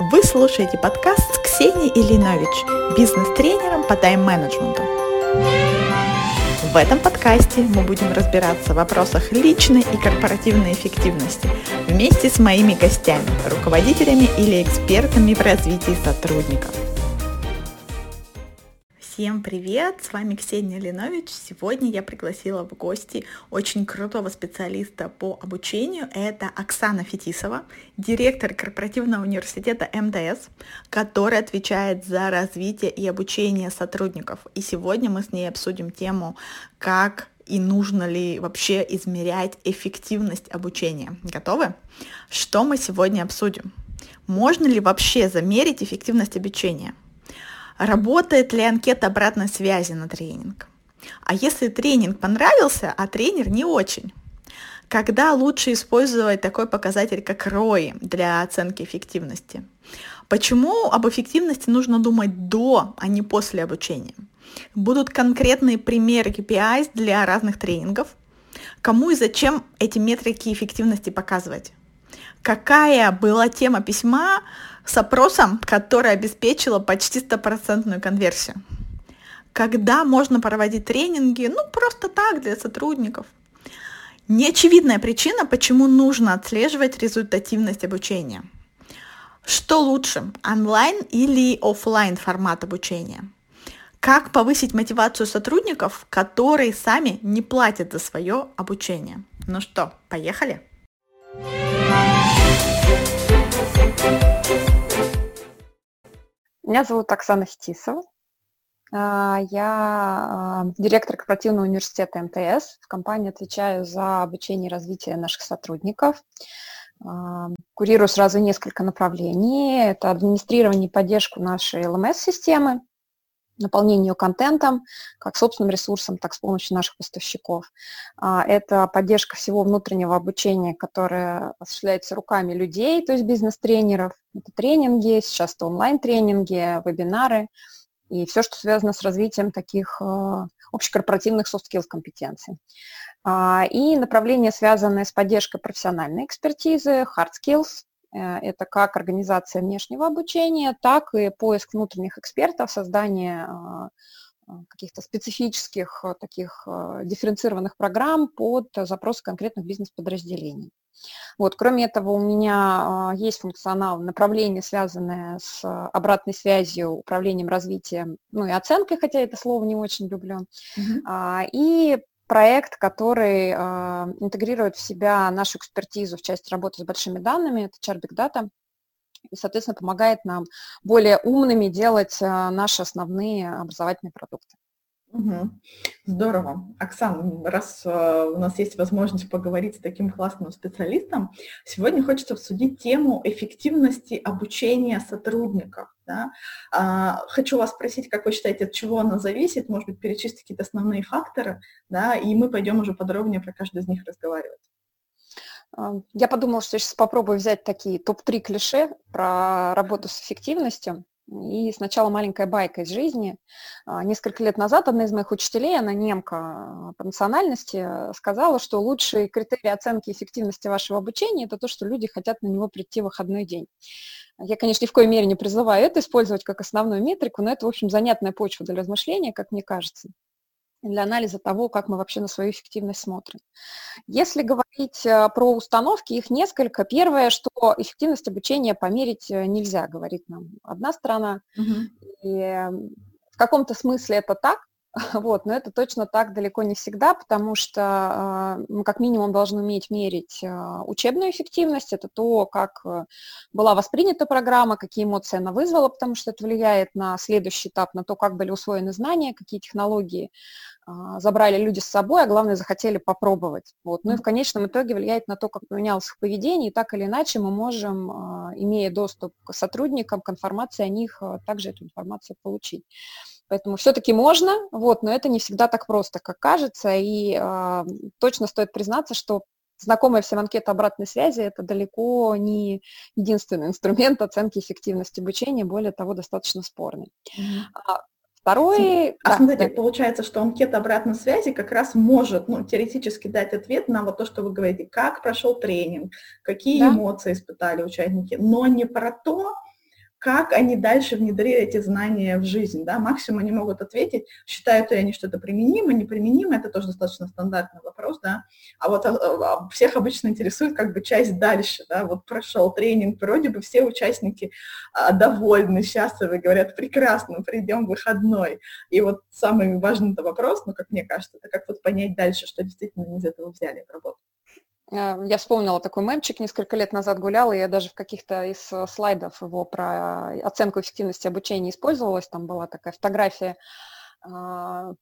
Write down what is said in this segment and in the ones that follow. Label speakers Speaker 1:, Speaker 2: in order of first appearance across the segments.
Speaker 1: Вы слушаете подкаст с Ксенией Ильинович, бизнес-тренером по тайм-менеджменту. В этом подкасте мы будем разбираться в вопросах личной и корпоративной эффективности вместе с моими гостями, руководителями или экспертами в развитии сотрудников. Всем привет! С вами Ксения Линович. Сегодня я пригласила в гости очень крутого специалиста по обучению. Это Оксана Фетисова, директор корпоративного университета МТС, который отвечает за развитие и обучение сотрудников. И сегодня мы с ней обсудим тему, как и нужно ли вообще измерять эффективность обучения. Готовы? Что мы сегодня обсудим? Можно ли вообще замерить эффективность обучения? Работает ли анкета обратной связи на тренинг. А если тренинг понравился, а тренер не очень, когда лучше использовать такой показатель, как ROI для оценки эффективности? Почему об эффективности нужно думать до, а не после обучения? Будут конкретные примеры KPIs для разных тренингов. Кому и зачем эти метрики эффективности показывать? Какая была тема письма, с опросом, который обеспечила почти стопроцентную конверсию. Когда можно проводить тренинги, ну просто так, для сотрудников. Неочевидная причина, почему нужно отслеживать результативность обучения. Что лучше, онлайн или офлайн формат обучения? Как повысить мотивацию сотрудников, которые сами не платят за свое обучение? Ну что, поехали?
Speaker 2: Меня зовут Оксана Стисова. А, я а, директор корпоративного университета МТС. В компании отвечаю за обучение и развитие наших сотрудников. А, курирую сразу несколько направлений. Это администрирование и поддержку нашей LMS-системы, наполнение ее контентом, как собственным ресурсом, так с помощью наших поставщиков. Это поддержка всего внутреннего обучения, которое осуществляется руками людей, то есть бизнес-тренеров. Это тренинги, сейчас это онлайн-тренинги, вебинары и все, что связано с развитием таких э, общекорпоративных soft skills компетенций. И направление, связанное с поддержкой профессиональной экспертизы, hard skills, это как организация внешнего обучения, так и поиск внутренних экспертов, создание а, а, каких-то специфических а, таких дифференцированных программ под запросы конкретных бизнес-подразделений. Вот, кроме этого, у меня есть функционал направление, связанное с обратной связью, управлением развитием, ну и оценкой, хотя это слово не очень люблю. Mm-hmm. И проект, который э, интегрирует в себя нашу экспертизу в части работы с большими данными, это Char Big Data, и, соответственно, помогает нам более умными делать э, наши основные образовательные продукты.
Speaker 1: Угу. Здорово. Оксана, раз э, у нас есть возможность поговорить с таким классным специалистом, сегодня хочется обсудить тему эффективности обучения сотрудников. Да? А, хочу вас спросить, как вы считаете, от чего она зависит, может быть, перечислить какие-то основные факторы, да, и мы пойдем уже подробнее про каждый из них разговаривать.
Speaker 2: Я подумала, что сейчас попробую взять такие топ-3 клише про работу с эффективностью. И сначала маленькая байка из жизни. А, несколько лет назад одна из моих учителей, она немка а, по национальности, сказала, что лучший критерий оценки эффективности вашего обучения – это то, что люди хотят на него прийти в выходной день. Я, конечно, ни в коей мере не призываю это использовать как основную метрику, но это, в общем, занятная почва для размышления, как мне кажется для анализа того, как мы вообще на свою эффективность смотрим. Если говорить э, про установки, их несколько. Первое, что эффективность обучения померить э, нельзя, говорит нам одна сторона. Угу. И в каком-то смысле это так, Вот, но это точно так далеко не всегда, потому что а, мы как минимум должны уметь мерить а, учебную эффективность, это то, как э, была воспринята программа, какие эмоции она вызвала, потому что это влияет на следующий этап, на то, как были усвоены знания, какие технологии а, забрали люди с собой, а главное, захотели попробовать. Вот. Ну и в конечном итоге влияет на то, как поменялось их поведение, и так или иначе мы можем, имея доступ к сотрудникам, к информации о них, также эту информацию получить. Поэтому все-таки можно, вот, но это не всегда так просто, как кажется, и э, точно стоит признаться, что знакомая всем анкета обратной связи – это далеко не единственный инструмент оценки эффективности обучения, более того, достаточно спорный.
Speaker 1: Mm-hmm. Второй... А да, смотрите, да. получается, что анкета обратной связи как раз может, ну, теоретически дать ответ на вот то, что вы говорите, как прошел тренинг, какие да. эмоции испытали участники, но не про то, как они дальше внедрили эти знания в жизнь, да, максимум они могут ответить, считают ли они что-то применимо, неприменимо, это тоже достаточно стандартный вопрос, да, а вот а, а, всех обычно интересует как бы часть дальше, да, вот прошел тренинг, вроде бы все участники а, довольны, счастливы, говорят, прекрасно, придем в выходной, и вот самый важный вопрос, ну, как мне кажется, это как вот понять дальше, что действительно они из этого взяли в работу.
Speaker 2: Э, я вспомнила такой мемчик, несколько лет назад гуляла, и я даже в каких-то из э, слайдов его про оценку эффективности обучения использовалась. Там была такая фотография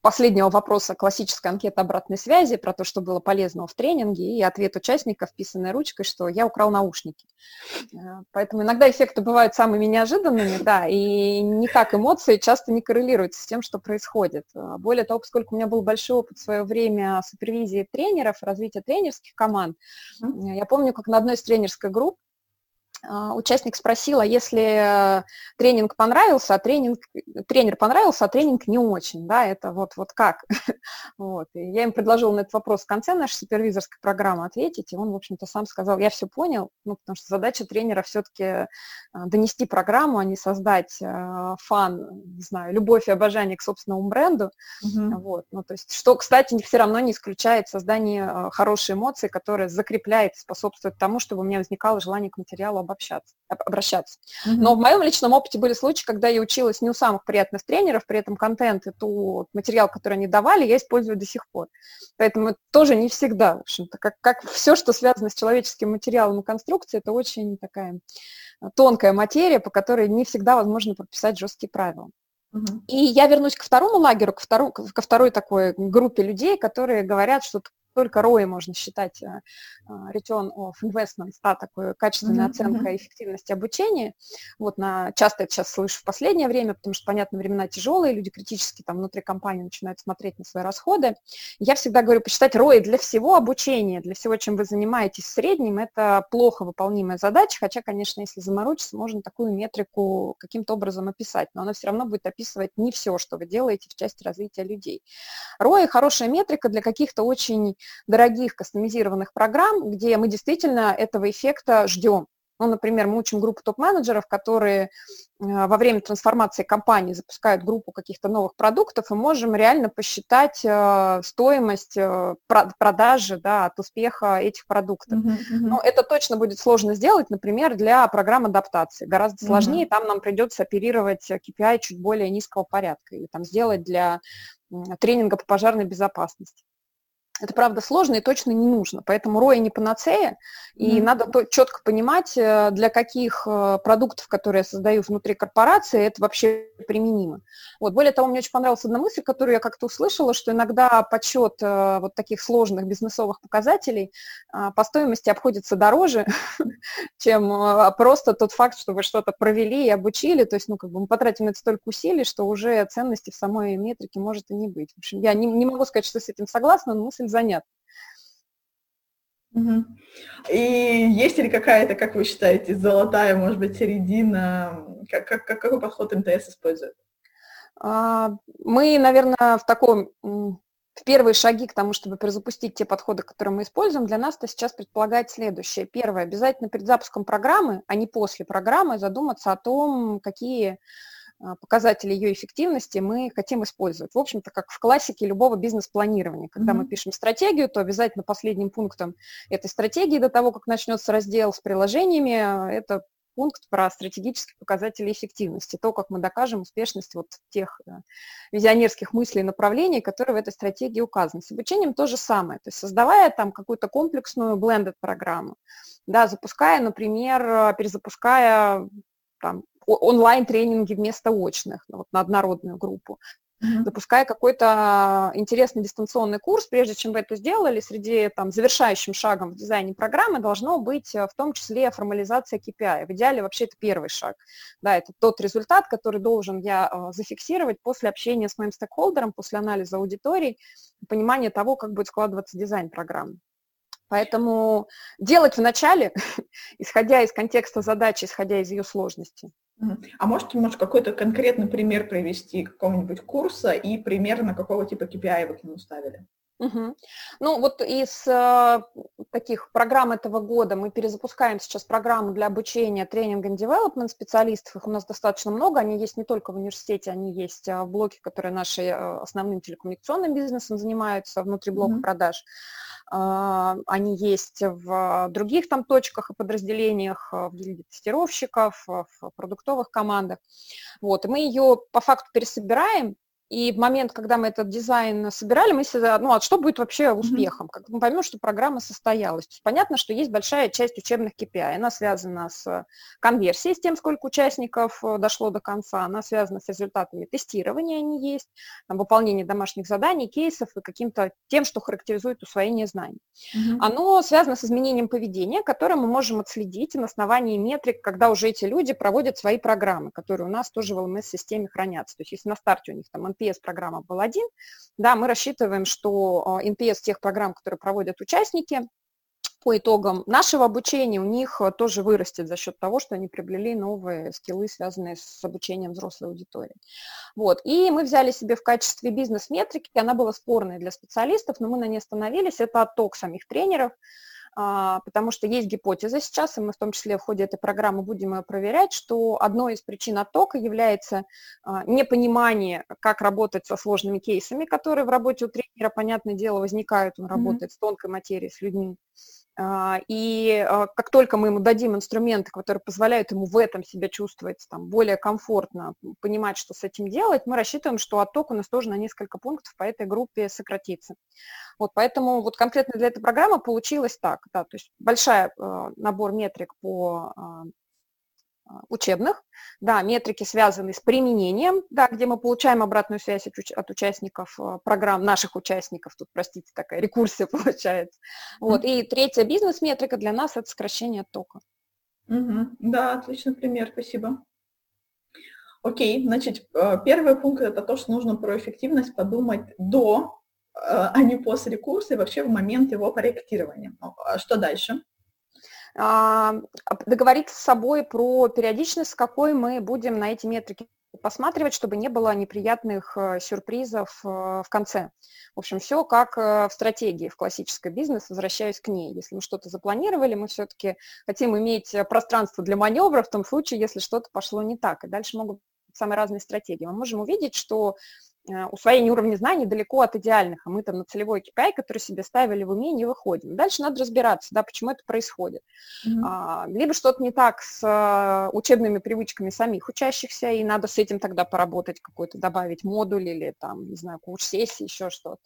Speaker 2: последнего вопроса классическая анкета обратной связи про то, что было полезного в тренинге, и ответ участника, вписанной ручкой, что я украл наушники. Э, поэтому иногда эффекты бывают самыми неожиданными, да, и никак эмоции часто не коррелируются с тем, что происходит. Э, более того, поскольку у меня был большой опыт в свое время супервизии тренеров, развития тренерских команд, mm-hmm. я помню, как на одной из тренерской групп а, участник спросил, а если тренинг понравился, а тренинг, тренер понравился, а тренинг не очень, да, это вот, вот как? вот. И я им предложила на этот вопрос в конце нашей супервизорской программы ответить, и он, в общем-то, сам сказал, я все понял, ну, потому что задача тренера все-таки а, донести программу, а не создать а, фан, не знаю, любовь и обожание к собственному бренду, uh-huh. вот, ну, то есть, что, кстати, все равно не исключает создание хорошей эмоции, которая закрепляет, способствует тому, чтобы у меня возникало желание к материалу обобщаться, обращаться. Mm-hmm. Но в моем личном опыте были случаи, когда я училась не у самых приятных тренеров, при этом контент и тот материал, который они давали, я использую до сих пор. Поэтому это тоже не всегда, в общем-то, как, как все, что связано с человеческим материалом и конструкцией, это очень такая тонкая материя, по которой не всегда возможно прописать жесткие правила. И я вернусь к второму лагерю, к втору, ко второй такой группе людей, которые говорят, что только ROI можно считать э, а, return of investment, да, такой качественная mm-hmm. оценка эффективности обучения. Вот на, часто это сейчас слышу в последнее время, потому что, понятно, времена тяжелые, люди критически там внутри компании начинают смотреть на свои расходы. Я всегда говорю, посчитать ROI для всего обучения, для всего, чем вы занимаетесь в среднем, это плохо выполнимая задача, хотя, конечно, если заморочиться, можно такую метрику каким-то образом описать, но она все равно будет описывать не все, что вы делаете в части развития людей. ROI – хорошая метрика для каких-то очень дорогих кастомизированных программ, где мы действительно этого эффекта ждем. Ну, например, мы учим группу топ-менеджеров, которые э, во время трансформации компании запускают группу каких-то новых продуктов, и можем реально посчитать э, стоимость э, продажи да, от успеха этих продуктов. Uh-huh, uh-huh. Но это точно будет сложно сделать, например, для программ адаптации. Гораздо сложнее, uh-huh. там нам придется оперировать KPI чуть более низкого порядка, или там сделать для тренинга по пожарной безопасности. Это, правда, сложно и точно не нужно. Поэтому ROI не панацея, и mm-hmm. надо четко понимать, э, для каких э, продуктов, которые я создаю внутри корпорации, это вообще применимо. Вот. Более того, мне очень понравилась одна мысль, которую я как-то услышала, что иногда подсчет э, вот таких сложных бизнесовых показателей по стоимости обходится дороже, чем просто тот факт, что вы что-то провели и обучили. То есть, ну, как бы мы потратим на это столько усилий, что уже ценности в самой метрике может и не быть. В общем, я не, не могу сказать, что с этим согласна, но мысль занят.
Speaker 1: Угу. И есть ли какая-то, как вы считаете, золотая, может быть, середина? Как, как, какой подход МТС использует?
Speaker 2: А, мы, наверное, в таком в первые шаги к тому, чтобы перезапустить те подходы, которые мы используем, для нас это сейчас предполагает следующее. Первое, обязательно перед запуском программы, а не после программы, задуматься о том, какие показатели ее эффективности мы хотим использовать. В общем-то, как в классике любого бизнес-планирования. Когда mm-hmm. мы пишем стратегию, то обязательно последним пунктом этой стратегии до того, как начнется раздел с приложениями, это пункт про стратегические показатели эффективности, то, как мы докажем успешность вот тех э, визионерских мыслей и направлений, которые в этой стратегии указаны. С обучением то же самое, то есть создавая там какую-то комплексную blended программу, да, запуская, например, э, перезапуская там, онлайн-тренинги вместо очных вот, на однородную группу. Mm-hmm. Запуская какой-то интересный дистанционный курс, прежде чем вы это сделали, среди там, завершающим шагом в дизайне программы должно быть э, в том числе формализация KPI. В идеале вообще это первый шаг. Да, это тот результат, который должен я э, зафиксировать после общения с моим стейкхолдером, после анализа аудитории, понимания того, как будет складываться дизайн программы. Поэтому делать вначале, исходя из контекста задачи, исходя из ее сложности.
Speaker 1: А можете, может, какой-то конкретный пример привести какого-нибудь курса и примерно какого типа KPI вы к нему ставили?
Speaker 2: Угу. Ну вот из э, таких программ этого года мы перезапускаем сейчас программу для обучения тренинг и девелопмент специалистов. Их у нас достаточно много. Они есть не только в университете, они есть э, в блоке, которые наши э, основным телекоммуникационным бизнесом занимаются внутри блока угу. продаж. Э, они есть в других там точках и подразделениях, э, в гильдии тестировщиков, в продуктовых командах. Вот. И мы ее по факту пересобираем и в момент, когда мы этот дизайн собирали, мы всегда, ну, а что будет вообще успехом? Как мы поймем, что программа состоялась. То есть понятно, что есть большая часть учебных KPI. Она связана с конверсией, с тем, сколько участников э, дошло до конца. Она связана с результатами тестирования, они есть, там, выполнение домашних заданий, кейсов и каким-то тем, что характеризует усвоение знаний. Mm-hmm. Оно связано с изменением поведения, которое мы можем отследить на основании метрик, когда уже эти люди проводят свои программы, которые у нас тоже в LMS-системе хранятся. То есть если на старте у них там NPS-программа был один, да, мы рассчитываем, что NPS а, тех программ, которые проводят участники, по итогам нашего обучения у них а, тоже вырастет за счет того, что они приобрели новые скиллы, связанные с обучением взрослой аудитории. Вот. И мы взяли себе в качестве бизнес-метрики, она была спорная для специалистов, но мы на ней остановились, это отток самих тренеров, потому что есть гипотеза сейчас, и мы в том числе в ходе этой программы будем ее проверять, что одной из причин оттока является а, непонимание, как работать со сложными кейсами, которые в работе у тренера, понятное дело, возникают, он работает mm-hmm. с тонкой материей, с людьми. А, и а, как только мы ему дадим инструменты, которые позволяют ему в этом себя чувствовать там, более комфортно, понимать, что с этим делать, мы рассчитываем, что отток у нас тоже на несколько пунктов по этой группе сократится. Вот поэтому вот конкретно для этой программы получилось так. Да, то есть большой а, набор метрик по учебных, да, метрики связаны с применением, да, где мы получаем обратную связь от, от участников а, программ, наших участников, тут, простите, такая рекурсия получается. Вот. И третья бизнес-метрика для нас – это сокращение тока.
Speaker 1: Угу. Да, отличный пример, спасибо. Окей, значит, э, первый пункт – это то, что нужно про эффективность подумать до, э, а не после курса и вообще в момент его проектирования. А что дальше?
Speaker 2: А, договориться с собой про периодичность, с какой мы будем на эти метрики посматривать, чтобы не было неприятных э, сюрпризов э, в конце. В общем, все как э, в стратегии, в классической бизнес, возвращаюсь к ней. Если мы что-то запланировали, мы все-таки хотим иметь пространство для маневра в том случае, если что-то пошло не так. И дальше могут самые разные стратегии. Мы можем увидеть, что усвоение уровня знаний далеко от идеальных, а мы там на целевой KPI, который себе ставили в уме, не выходим. Дальше надо разбираться, да, почему это происходит. Mm-hmm. А, либо что-то не так с а, учебными привычками самих учащихся, и надо с этим тогда поработать, какой-то добавить модуль или там, не знаю, курс сессии, еще что-то.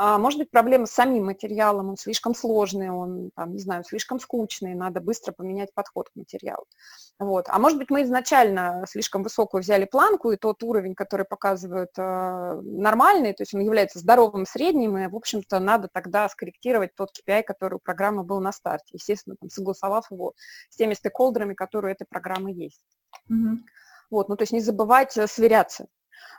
Speaker 2: А, может быть, проблема с самим материалом, он слишком сложный, он, там, не знаю, слишком скучный, надо быстро поменять подход к материалу. Вот. А может быть, мы изначально слишком высокую взяли планку, и тот уровень, который показывают, э, нормальный, то есть он является здоровым средним, и, в общем-то, надо тогда скорректировать тот KPI, который у программы был на старте, естественно, там, согласовав его с теми стейкхолдерами, которые у этой программы есть. Mm-hmm. Вот, ну, то есть не забывать э, сверяться.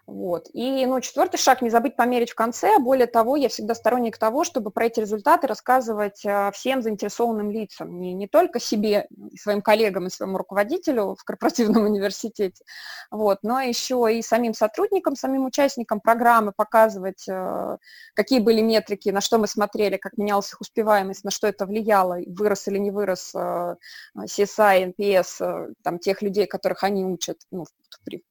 Speaker 2: Вот. И ну, четвертый шаг – не забыть померить в конце. Более того, я всегда сторонник того, чтобы про эти результаты рассказывать а, всем заинтересованным лицам, не, не только себе, своим коллегам и своему руководителю в корпоративном университете, вот, но еще и самим сотрудникам, самим участникам программы показывать, а, какие были метрики, на что мы смотрели, как менялась их успеваемость, на что это влияло, вырос или не вырос а, CSI, NPS, там, тех людей, которых они учат ну,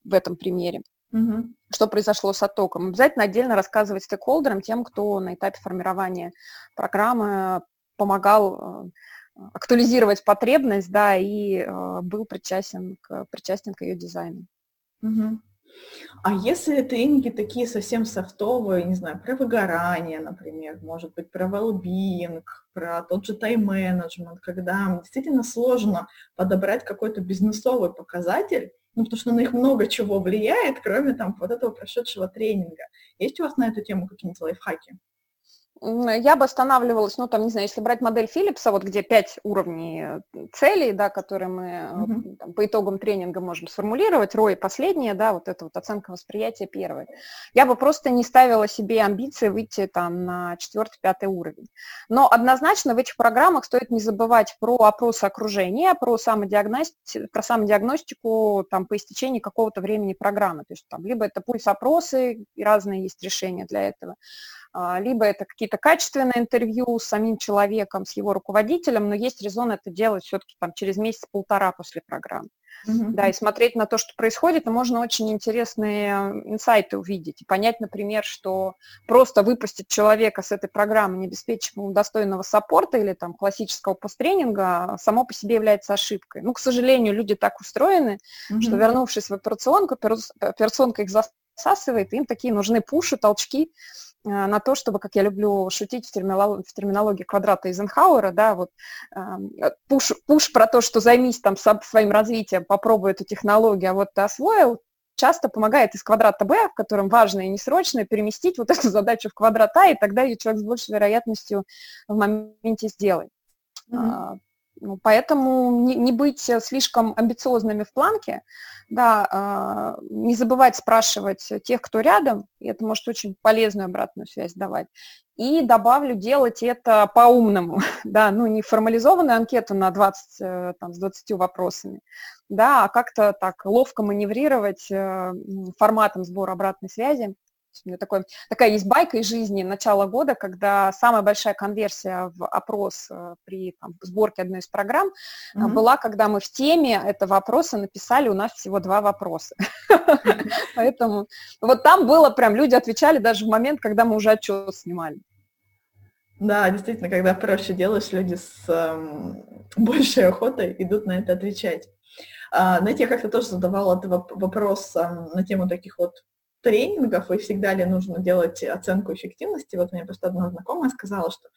Speaker 2: в этом примере. Угу. Что произошло с оттоком? Обязательно отдельно рассказывать стейкхолдерам, тем, кто на этапе формирования программы помогал э, актуализировать потребность, да, и э, был причастен к, причастен к ее дизайну.
Speaker 1: Угу. А если тренинги такие совсем софтовые, не знаю, про выгорание, например, может быть, про well-being, про тот же тайм-менеджмент, когда действительно сложно подобрать какой-то бизнесовый показатель, ну, потому что на них много чего влияет, кроме там вот этого прошедшего тренинга. Есть у вас на эту тему какие-нибудь лайфхаки?
Speaker 2: Я бы останавливалась, ну, там, не знаю, если брать модель Филлипса, вот где пять уровней э, целей, да, которые мы mm-hmm. там, по итогам тренинга можем сформулировать, ROI последняя, да, вот эта вот оценка восприятия первая. Я бы просто не ставила себе амбиции выйти там на четвертый, пятый уровень. Но однозначно в этих программах стоит не забывать про опросы окружения, про, самодиагности... про самодиагностику там по истечении какого-то времени программы. То есть там либо это пульс-опросы, и разные есть решения для этого, либо это какие-то качественные интервью с самим человеком, с его руководителем, но есть резон это делать все-таки там через месяц-полтора после программы. Mm-hmm. Да, и смотреть на то, что происходит, и можно очень интересные инсайты увидеть. И понять, например, что просто выпустить человека с этой программы, не обеспечив ему достойного саппорта или там классического посттренинга, само по себе является ошибкой. Ну, к сожалению, люди так устроены, mm-hmm. что вернувшись в операционку, операционка их засасывает, им такие нужны пуши, толчки, э, на то, чтобы, как я люблю шутить в терминологии, в терминологии квадрата Эйзенхауэра, да, вот эм, пуш, пуш про то, что займись там своим развитием, попробуй эту технологию, а вот ты освоил, часто помогает из квадрата b, в котором важно и несрочно, переместить вот эту задачу в квадрат А, и тогда ее человек с большей вероятностью в моменте сделает. Mm-hmm. Ну, поэтому не, не быть слишком амбициозными в планке, да, а, не забывать спрашивать тех, кто рядом, и это может очень полезную обратную связь давать. И добавлю делать это по-умному, да, ну не формализованную анкету на 20, э, там, с 20 вопросами, да, а как-то так ловко маневрировать э, форматом сбора обратной связи, у меня такой, такая есть байка из жизни начала года, когда самая большая конверсия в опрос э, при там, сборке одной из программ mm-hmm. была, когда мы в теме этого вопроса написали у нас всего два вопроса. Поэтому вот там было прям, люди отвечали даже в момент, когда мы уже отчет снимали.
Speaker 3: Да, действительно, когда проще делаешь, люди с эм, большей охотой идут на это отвечать. А, знаете, я как-то тоже задавала этот вопрос эм, на тему таких вот тренингов, и всегда ли нужно делать оценку эффективности. Вот мне просто одна знакомая сказала, что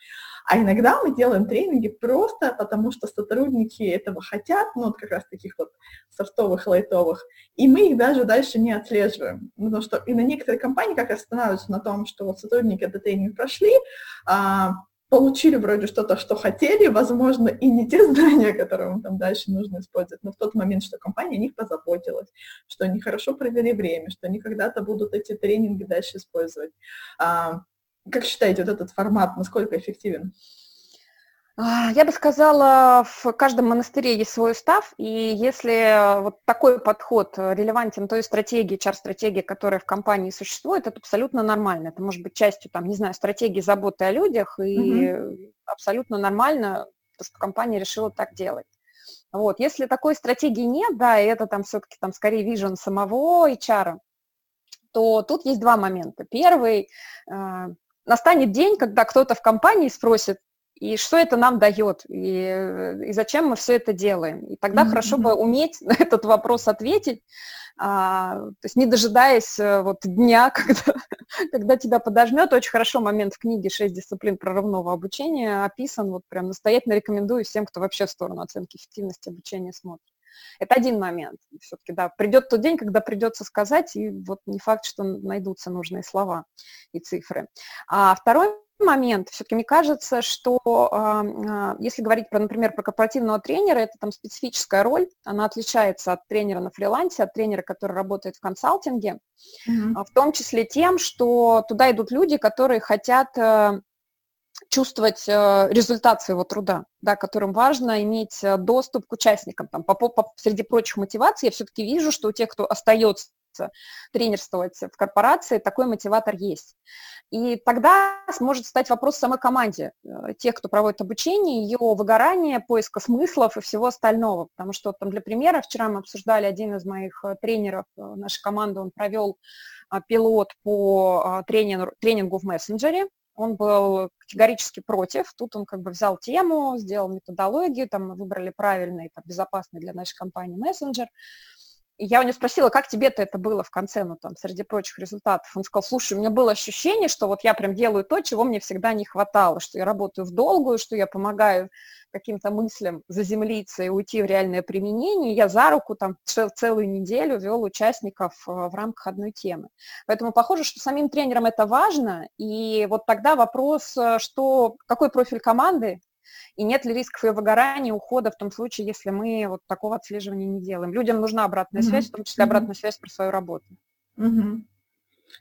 Speaker 3: а иногда мы делаем тренинги просто потому, что сотрудники этого хотят, ну, вот как раз таких вот софтовых, лайтовых, и мы их даже дальше не отслеживаем. Потому что и на некоторые компании как раз останавливаются на том, что вот сотрудники этот тренинг прошли, а, получили вроде что-то, что хотели, возможно, и не те знания, которые вам там дальше нужно использовать, но в тот момент, что компания о них позаботилась, что они хорошо провели время, что они когда-то будут эти тренинги дальше использовать. А, как считаете, вот этот формат, насколько эффективен?
Speaker 2: А, я бы сказала, в каждом монастыре есть свой устав, и если вот такой подход релевантен той стратегии, чар-стратегии, которая в компании существует, это абсолютно нормально. Это может быть частью, там, не знаю, стратегии заботы о людях, и угу. абсолютно нормально, что компания решила так делать. Вот. Если такой стратегии нет, да, и это там все-таки там скорее вижен самого HR, то тут есть два момента. Первый, э, настанет день, когда кто-то в компании спросит, и что это нам дает, и, и зачем мы все это делаем. И тогда mm-hmm. хорошо бы уметь на этот вопрос ответить, а, то есть не дожидаясь э, вот дня, когда, когда тебя подожмет. Очень хорошо момент в книге «Шесть дисциплин прорывного обучения» описан, вот прям настоятельно рекомендую всем, кто вообще в сторону оценки эффективности обучения смотрит. Это один момент. Все-таки, да, придет тот день, когда придется сказать, и вот не факт, что найдутся нужные слова и цифры. А второй момент, все-таки мне кажется, что э, если говорить про, например, про корпоративного тренера, это там специфическая роль, она отличается от тренера на фрилансе, от тренера, который работает в консалтинге, mm-hmm. в том числе тем, что туда идут люди, которые хотят э, чувствовать э, результат своего труда, да, которым важно иметь доступ к участникам. Там, по, по, среди прочих мотиваций я все-таки вижу, что у тех, кто остается тренерствовать в корпорации, такой мотиватор есть. И тогда сможет стать вопрос самой команде, э, тех, кто проводит обучение, ее выгорания, поиска смыслов и всего остального. Потому что там для примера, вчера мы обсуждали один из моих э, тренеров э, нашей команды, он провел пилот по тренингу, тренингу в мессенджере, он был категорически против. Тут он как бы взял тему, сделал методологию, там мы выбрали правильный, там, безопасный для нашей компании мессенджер я у него спросила, как тебе-то это было в конце, ну, там, среди прочих результатов. Он сказал, слушай, у меня было ощущение, что вот я прям делаю то, чего мне всегда не хватало, что я работаю в долгую, что я помогаю каким-то мыслям заземлиться и уйти в реальное применение. Я за руку там целую неделю вел участников э, в рамках одной темы. Поэтому похоже, что самим тренерам это важно, и вот тогда вопрос, э, что, какой профиль команды и нет ли рисков ее выгорания, ухода в том случае, если мы вот такого отслеживания не делаем. Людям нужна обратная mm-hmm. связь, в том числе обратная связь про свою работу.
Speaker 3: Mm-hmm.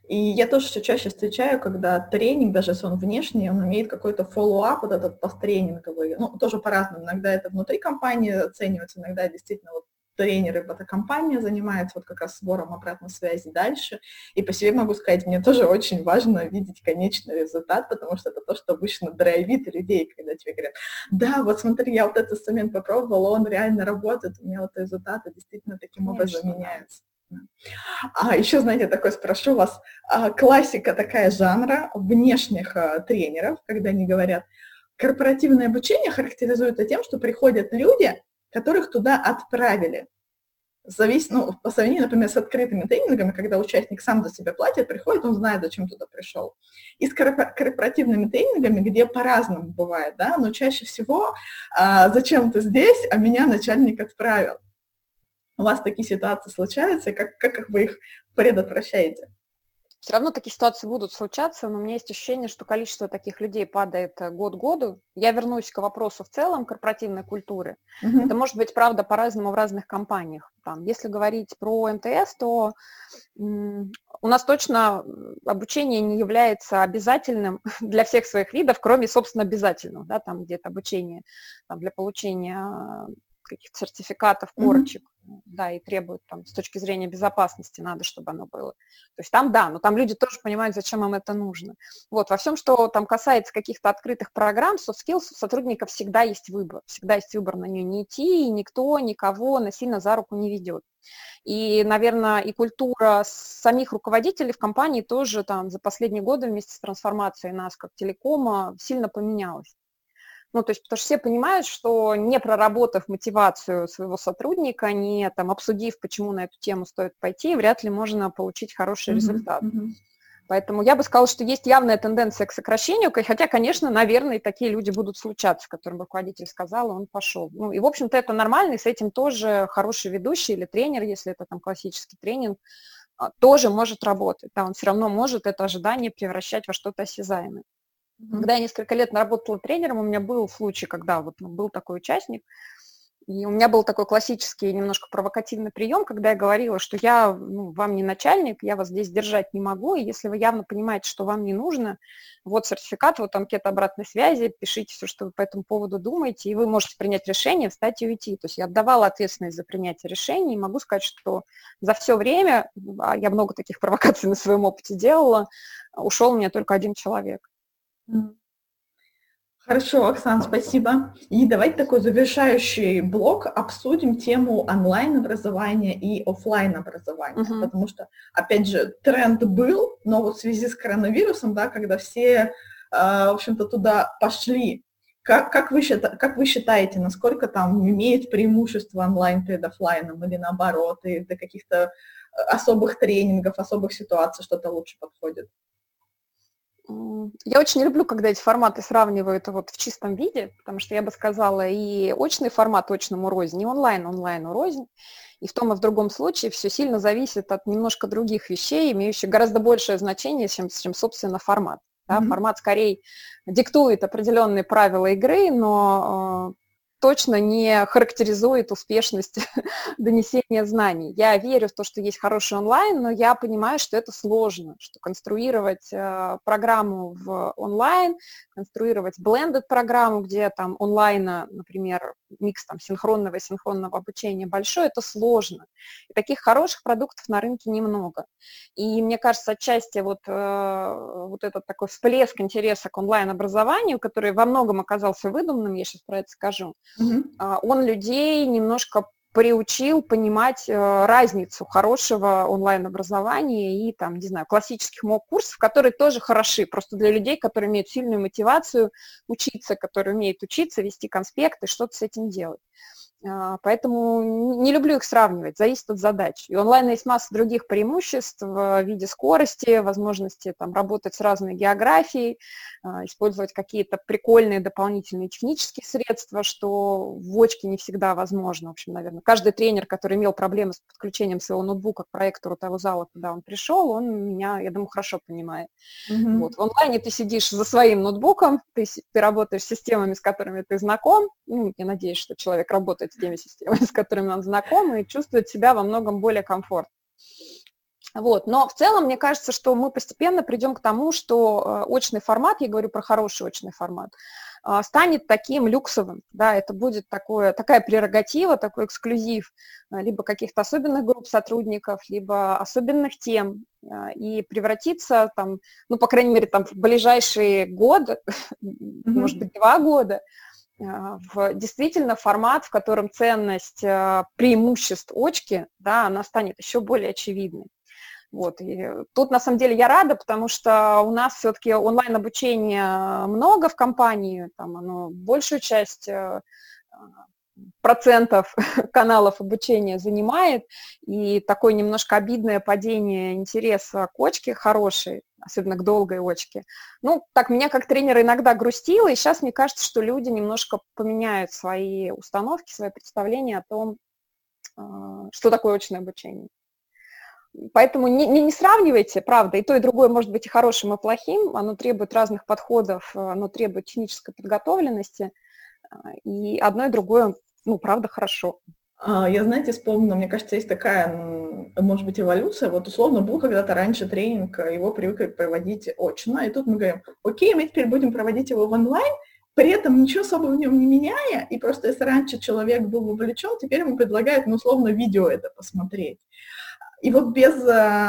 Speaker 3: И я тоже все чаще встречаю, когда тренинг, даже если он внешний, он имеет какой-то follow-up, вот этот посттренинговый, ну, тоже по-разному. Иногда это внутри компании оценивается, иногда действительно вот тренеры бета-компания занимается вот как раз сбором обратной связи дальше. И по себе могу сказать, мне тоже очень важно видеть конечный результат, потому что это то, что обычно драйвит людей, когда тебе говорят, да, вот смотри, я вот этот инструмент попробовала, он реально работает, у меня вот результаты действительно таким Конечно, образом меняются. А еще, знаете, такой спрошу вас, а, классика такая жанра внешних а, тренеров, когда они говорят, корпоративное обучение характеризуется тем, что приходят люди, которых туда отправили. Зависит, ну, по сравнению, например, с открытыми тренингами, когда участник сам за себя платит, приходит, он знает, зачем туда пришел. И с корпоративными тренингами, где по-разному бывает, да, но чаще всего а, зачем ты здесь, а меня начальник отправил у вас такие ситуации случаются, как, как вы их предотвращаете?
Speaker 2: Все равно такие ситуации будут случаться, но у меня есть ощущение, что количество таких людей падает э, год году. Я вернусь к вопросу в целом корпоративной культуры. Uh-huh. Это может быть, правда, по-разному в разных компаниях. Там, если говорить про МТС, то м- у нас точно обучение не является обязательным для всех своих видов, кроме, собственно, обязательного, да, там где-то обучение там, для получения каких-то сертификатов, корочек, mm-hmm. да, и требуют там с точки зрения безопасности надо, чтобы оно было. То есть там, да, но там люди тоже понимают, зачем им это нужно. Вот, во всем, что там касается каких-то открытых программ, soft skills, у сотрудников всегда есть выбор, всегда есть выбор на нее не идти, и никто никого насильно за руку не ведет. И, наверное, и культура самих руководителей в компании тоже там за последние годы вместе с трансформацией нас как телекома сильно поменялась. Ну, то есть, потому что все понимают, что не проработав мотивацию своего сотрудника, не там обсудив, почему на эту тему стоит пойти, вряд ли можно получить хороший mm-hmm. результат. Mm-hmm. Поэтому я бы сказала, что есть явная тенденция к сокращению, хотя, конечно, наверное, и такие люди будут случаться, которым руководитель сказал, он пошел. Ну, и, в общем-то, это нормально, и с этим тоже хороший ведущий или тренер, если это там классический тренинг, а, тоже может работать. Да, он все равно может это ожидание превращать во что-то осязаемое. Когда я несколько лет работала тренером, у меня был случай, когда вот ну, был такой участник, и у меня был такой классический, немножко провокативный прием, когда я говорила, что я ну, вам не начальник, я вас здесь держать не могу, и если вы явно понимаете, что вам не нужно, вот сертификат, вот анкета обратной связи, пишите все, что вы по этому поводу думаете, и вы можете принять решение, встать и уйти. То есть я отдавала ответственность за принятие решений, и могу сказать, что за все время, а я много таких провокаций на своем опыте делала, ушел у меня только один человек.
Speaker 3: Хорошо, Оксан, спасибо. И давайте такой завершающий блок обсудим тему онлайн-образования и офлайн образования, uh-huh. потому что, опять же, тренд был, но вот в связи с коронавирусом, да, когда все, э, в общем-то, туда пошли, как, как, вы считаете, как вы считаете, насколько там имеет преимущество онлайн перед офлайном или наоборот, и для каких-то э, особых тренингов, особых ситуаций что-то лучше подходит?
Speaker 2: Я очень люблю, когда эти форматы сравнивают вот в чистом виде, потому что я бы сказала, и очный формат очному рознь, и онлайн онлайну рознь. И в том и в другом случае все сильно зависит от немножко других вещей, имеющих гораздо большее значение, чем, чем собственно, формат. Да? Mm-hmm. Формат скорее диктует определенные правила игры, но точно не характеризует успешность донесения знаний. Я верю в то, что есть хороший онлайн, но я понимаю, что это сложно, что конструировать э, программу в онлайн, конструировать blended программу, где там онлайна, например, микс там синхронного и синхронного обучения большой, это сложно. И таких хороших продуктов на рынке немного. И мне кажется, отчасти вот, э, вот этот такой всплеск интереса к онлайн-образованию, который во многом оказался выдуманным, я сейчас про это скажу, mm-hmm. он людей немножко приучил понимать э, разницу хорошего онлайн-образования и там, не знаю, классических МООК-курсов, которые тоже хороши, просто для людей, которые имеют сильную мотивацию учиться, которые умеют учиться, вести конспекты, что-то с этим делать. А, поэтому не люблю их сравнивать, зависит от задач. И онлайн есть масса других преимуществ в виде скорости, возможности там, работать с разной географией, а, использовать какие-то прикольные дополнительные технические средства, что в очке не всегда возможно. В общем, наверное, каждый тренер, который имел проблемы с подключением своего ноутбука к проектору того зала, куда он пришел, он меня, я думаю, хорошо понимает. Mm-hmm. Вот. В онлайне ты сидишь за своим ноутбуком, ты, ты работаешь с системами, с которыми ты знаком. Ну, я надеюсь, что человек работает с теми системами, с которыми он знаком, и чувствует себя во многом более комфортно. Вот. Но в целом, мне кажется, что мы постепенно придем к тому, что э, очный формат, я говорю про хороший очный формат, э, станет таким люксовым, да, это будет такое, такая прерогатива, такой эксклюзив э, либо каких-то особенных групп сотрудников, либо особенных тем, и превратиться там, ну, по крайней мере, там в ближайшие годы, mm-hmm. может быть, два года, в действительно формат, в котором ценность преимуществ очки, да, она станет еще более очевидной. Вот. И тут, на самом деле, я рада, потому что у нас все-таки онлайн-обучения много в компании, там оно большую часть э, процентов каналов обучения занимает, и такое немножко обидное падение интереса к очке хорошей, особенно к долгой очке. Ну, так меня как тренер иногда грустило, и сейчас мне кажется, что люди немножко поменяют свои установки, свои представления о том, э, что такое очное обучение. Поэтому не, не, не сравнивайте, правда, и то, и другое может быть и хорошим, и плохим, оно требует разных подходов, оно требует технической подготовленности, а, и одно и другое, ну, правда, хорошо.
Speaker 3: А, я, знаете, вспомнила, мне кажется, есть такая, может быть, эволюция. Вот условно был когда-то раньше тренинг, его привыкли проводить очно, и тут мы говорим, окей, мы теперь будем проводить его в онлайн, при этом ничего особо в нем не меняя, и просто если раньше человек был вовлечен, теперь ему предлагают, ну, условно, видео это посмотреть. И вот без э,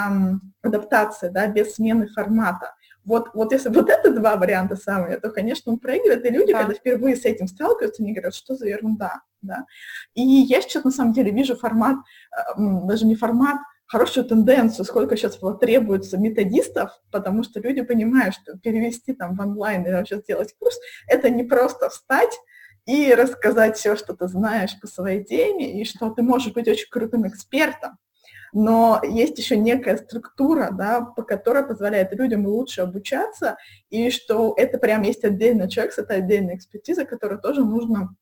Speaker 3: адаптации, да, без смены формата. Вот, вот если вот это два варианта самые, то, конечно, он проигрывает, и люди, да. когда впервые с этим сталкиваются, они говорят, что за ерунда, да. И я сейчас, на самом деле, вижу формат, э, даже не формат, хорошую тенденцию, сколько сейчас требуется методистов, потому что люди понимают, что перевести там в онлайн или вообще сделать курс, это не просто встать и рассказать все, что ты знаешь по своей теме, и что ты можешь быть очень крутым экспертом, но есть еще некая структура, да, по которой позволяет людям лучше обучаться, и что это прям есть отдельный человек, это отдельная экспертиза, которую тоже нужно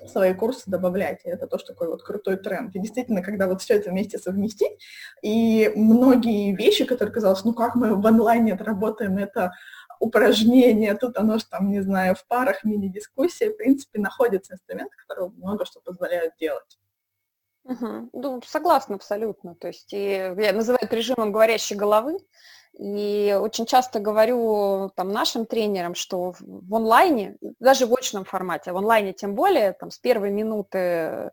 Speaker 3: в свои курсы добавлять. И это тоже такой вот крутой тренд. И действительно, когда вот все это вместе совместить, и многие вещи, которые казалось, ну как мы в онлайне отработаем это упражнение, тут оно же там, не знаю, в парах, мини-дискуссии, в принципе, находятся инструменты, которые много что позволяют делать.
Speaker 2: Угу. Ну, согласна абсолютно. То есть и я называю это режимом говорящей головы. И очень часто говорю там, нашим тренерам, что в онлайне, даже в очном формате, в онлайне тем более, там, с первой минуты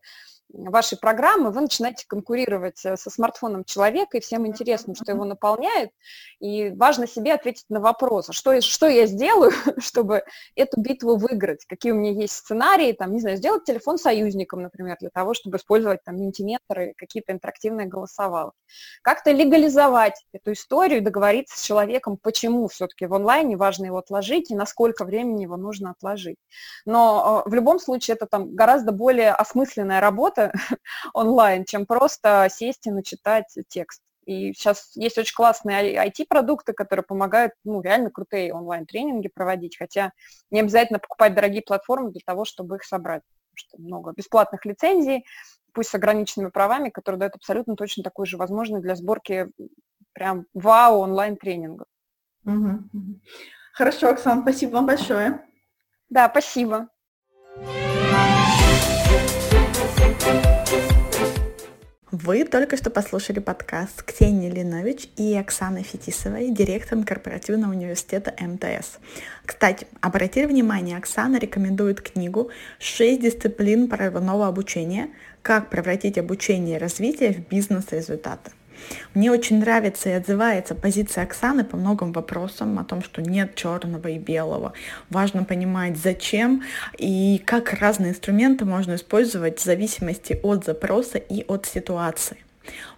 Speaker 2: вашей программы, вы начинаете конкурировать э, со смартфоном человека, и всем интересно, что его наполняет, и важно себе ответить на вопрос, а что, что я сделаю, чтобы эту битву выиграть, какие у меня есть сценарии, там, не знаю, сделать телефон союзником, например, для того, чтобы использовать там ментиметры, какие-то интерактивные голосовалки. Как-то легализовать эту историю договориться с человеком, почему все-таки в онлайне важно его отложить и насколько времени его нужно отложить. Но э, в любом случае это там гораздо более осмысленная работа, онлайн, чем просто сесть и начитать текст. И сейчас есть очень классные IT-продукты, которые помогают, ну, реально крутые онлайн-тренинги проводить, хотя не обязательно покупать дорогие платформы для того, чтобы их собрать. Потому что много бесплатных лицензий, пусть с ограниченными правами, которые дают абсолютно точно такую же возможность для сборки прям вау онлайн-тренингов.
Speaker 3: Угу. Хорошо, Оксана, спасибо вам большое.
Speaker 2: Да, спасибо.
Speaker 1: Вы только что послушали подкаст Ксении Линович и Оксаны Фетисовой, директором корпоративного университета МТС. Кстати, обратите внимание, Оксана рекомендует книгу «6 дисциплин прорывного обучения. Как превратить обучение и развитие в бизнес-результаты». Мне очень нравится и отзывается позиция Оксаны по многим вопросам о том, что нет черного и белого. Важно понимать, зачем и как разные инструменты можно использовать в зависимости от запроса и от ситуации.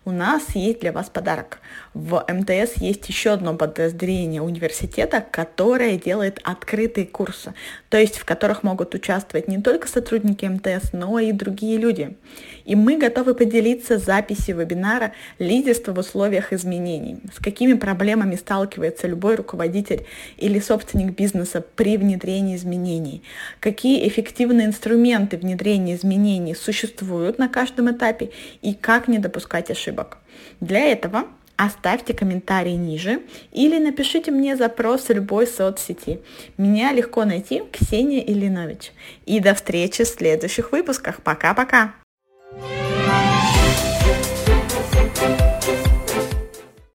Speaker 1: У нас есть для вас подарок. В МТС есть еще одно подразделение университета, которое делает открытые курсы, то есть в которых могут участвовать не только сотрудники МТС, но и другие люди. И мы готовы поделиться записью вебинара «Лидерство в условиях изменений». С какими проблемами сталкивается любой руководитель или собственник бизнеса при внедрении изменений? Какие эффективные инструменты внедрения изменений существуют на каждом этапе и как не допускать ошибок? Ошибок. Для этого оставьте комментарий ниже или напишите мне запрос в любой соцсети. Меня легко найти Ксения Ильинович. И до встречи в следующих выпусках. Пока-пока!